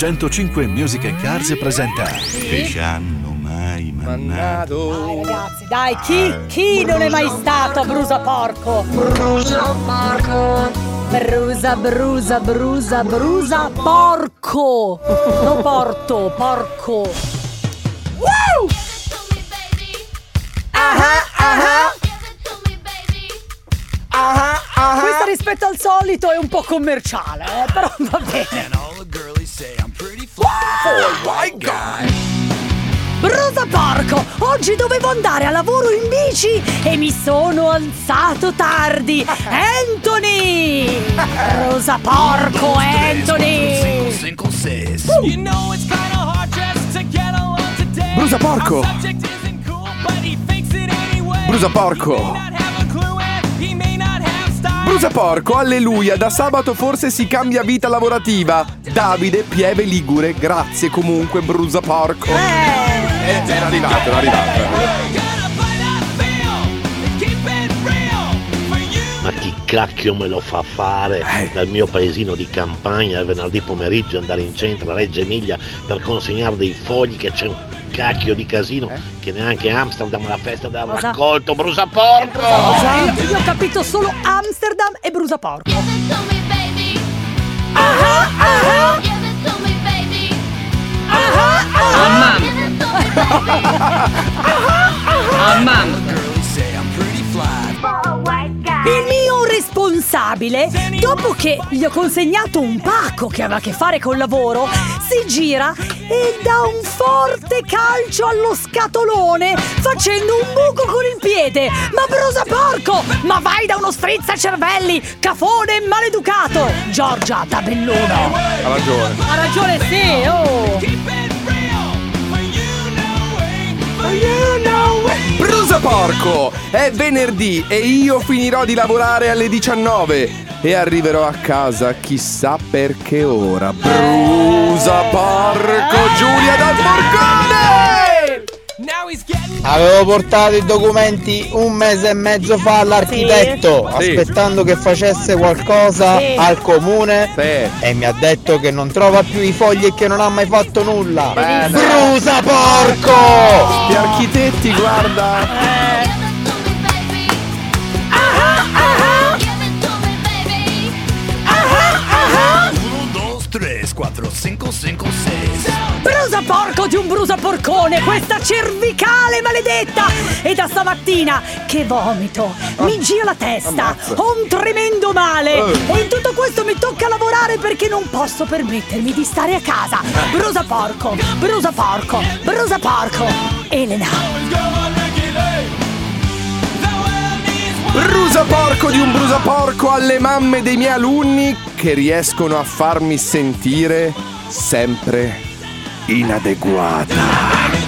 105 Music and Cars presenta Che ci hanno mai mannato. Dai ragazzi, dai, chi, chi non è mai stato a Brusa Porco? Brusa Porco. Brusa, brusa, brusa, brusa, porco. Non porto, porco. Woo! Ah ah ah. Questa rispetto al solito è un po' commerciale, eh, però va bene. Brusa porco! Oggi dovevo andare a lavoro in bici e mi sono alzato tardi! Anthony! Brusa porco, Anthony! Brusa porco! Brusa porco! Brusa porco, alleluia, da sabato forse si cambia vita lavorativa. Davide Pieve Ligure, grazie comunque, brusa porco. Eh, era arrivato, era arrivato. Ma chi cacchio me lo fa fare Eh. dal mio paesino di campagna il venerdì pomeriggio andare in centro a Reggio Emilia per consegnare dei fogli che c'è un cacchio di casino che neanche Amsterdam la festa del Cosa? raccolto brusa porco! Io, io ho capito solo Amsterdam e Brusa porco. Ah, ah. Il mio responsabile, dopo che gli ho consegnato un pacco che aveva a che fare col lavoro, si gira e dà un forte calcio allo scatolone facendo un buco con il piede. Ma brusa porco! Ma vai da uno strizzacervelli, cafone maleducato! Giorgia Tabelluno! Ha ragione. Ha ragione, sì, oh! Brusa porco! È venerdì e io finirò di lavorare alle 19 e arriverò a casa chissà perché ora. Brusa porco Giulia dal porcone! Avevo portato i documenti un mese e mezzo fa all'architetto, Sì. aspettando che facesse qualcosa Sì. al comune Sì. e mi ha detto che non trova più i fogli e che non ha mai fatto nulla. Bene. Brusa porco! Gli architetti, guarda! Brusa porco di un brusa porcone, questa cervicale maledetta! E da stamattina, che vomito! Mi gira la testa! Ho un tremendo male! Eh. E in tutto questo mi tocca lavorare perché non posso permettermi di stare a casa! Brusa porco! Brusa porco! Brusa porco! Elena! Brusa porco di un brusa porco alle mamme dei miei alunni che riescono a farmi sentire sempre inadeguata.